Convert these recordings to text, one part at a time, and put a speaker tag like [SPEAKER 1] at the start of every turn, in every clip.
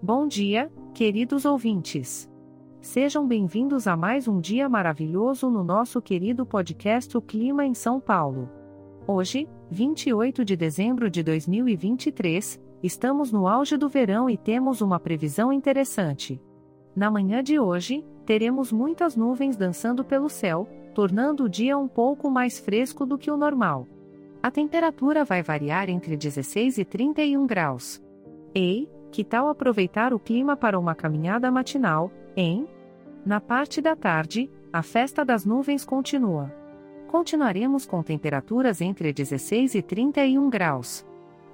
[SPEAKER 1] Bom dia, queridos ouvintes. Sejam bem-vindos a mais um dia maravilhoso no nosso querido podcast O Clima em São Paulo. Hoje, 28 de dezembro de 2023, estamos no auge do verão e temos uma previsão interessante. Na manhã de hoje, teremos muitas nuvens dançando pelo céu, tornando o dia um pouco mais fresco do que o normal. A temperatura vai variar entre 16 e 31 graus. Ei, que tal aproveitar o clima para uma caminhada matinal, hein? Na parte da tarde, a festa das nuvens continua. Continuaremos com temperaturas entre 16 e 31 graus.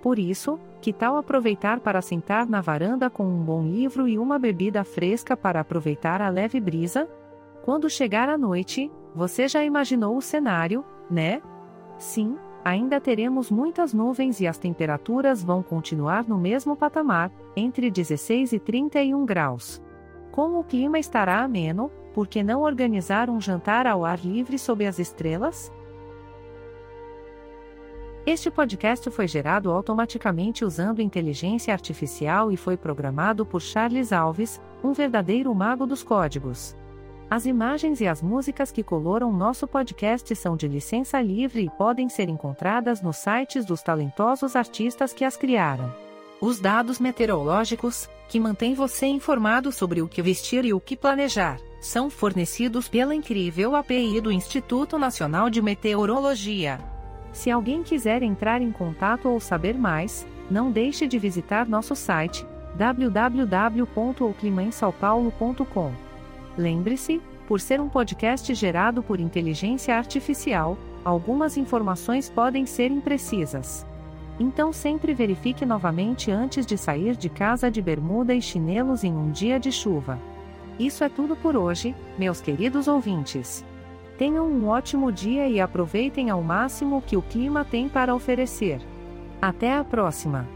[SPEAKER 1] Por isso, que tal aproveitar para sentar na varanda com um bom livro e uma bebida fresca para aproveitar a leve brisa? Quando chegar a noite, você já imaginou o cenário, né? Sim, ainda teremos muitas nuvens e as temperaturas vão continuar no mesmo patamar, entre 16 e 31 graus. Como o clima estará ameno, por que não organizar um jantar ao ar livre sob as estrelas? Este podcast foi gerado automaticamente usando inteligência artificial e foi programado por Charles Alves, um verdadeiro mago dos códigos. As imagens e as músicas que coloram nosso podcast são de licença livre e podem ser encontradas nos sites dos talentosos artistas que as criaram. Os dados meteorológicos, que mantêm você informado sobre o que vestir e o que planejar, são fornecidos pela incrível API do Instituto Nacional de Meteorologia. Se alguém quiser entrar em contato ou saber mais, não deixe de visitar nosso site www.oclimainsaopaulo.com. Lembre-se, por ser um podcast gerado por inteligência artificial, algumas informações podem ser imprecisas. Então sempre verifique novamente antes de sair de casa de bermuda e chinelos em um dia de chuva. Isso é tudo por hoje, meus queridos ouvintes. Tenham um ótimo dia e aproveitem ao máximo o que o clima tem para oferecer. Até a próxima!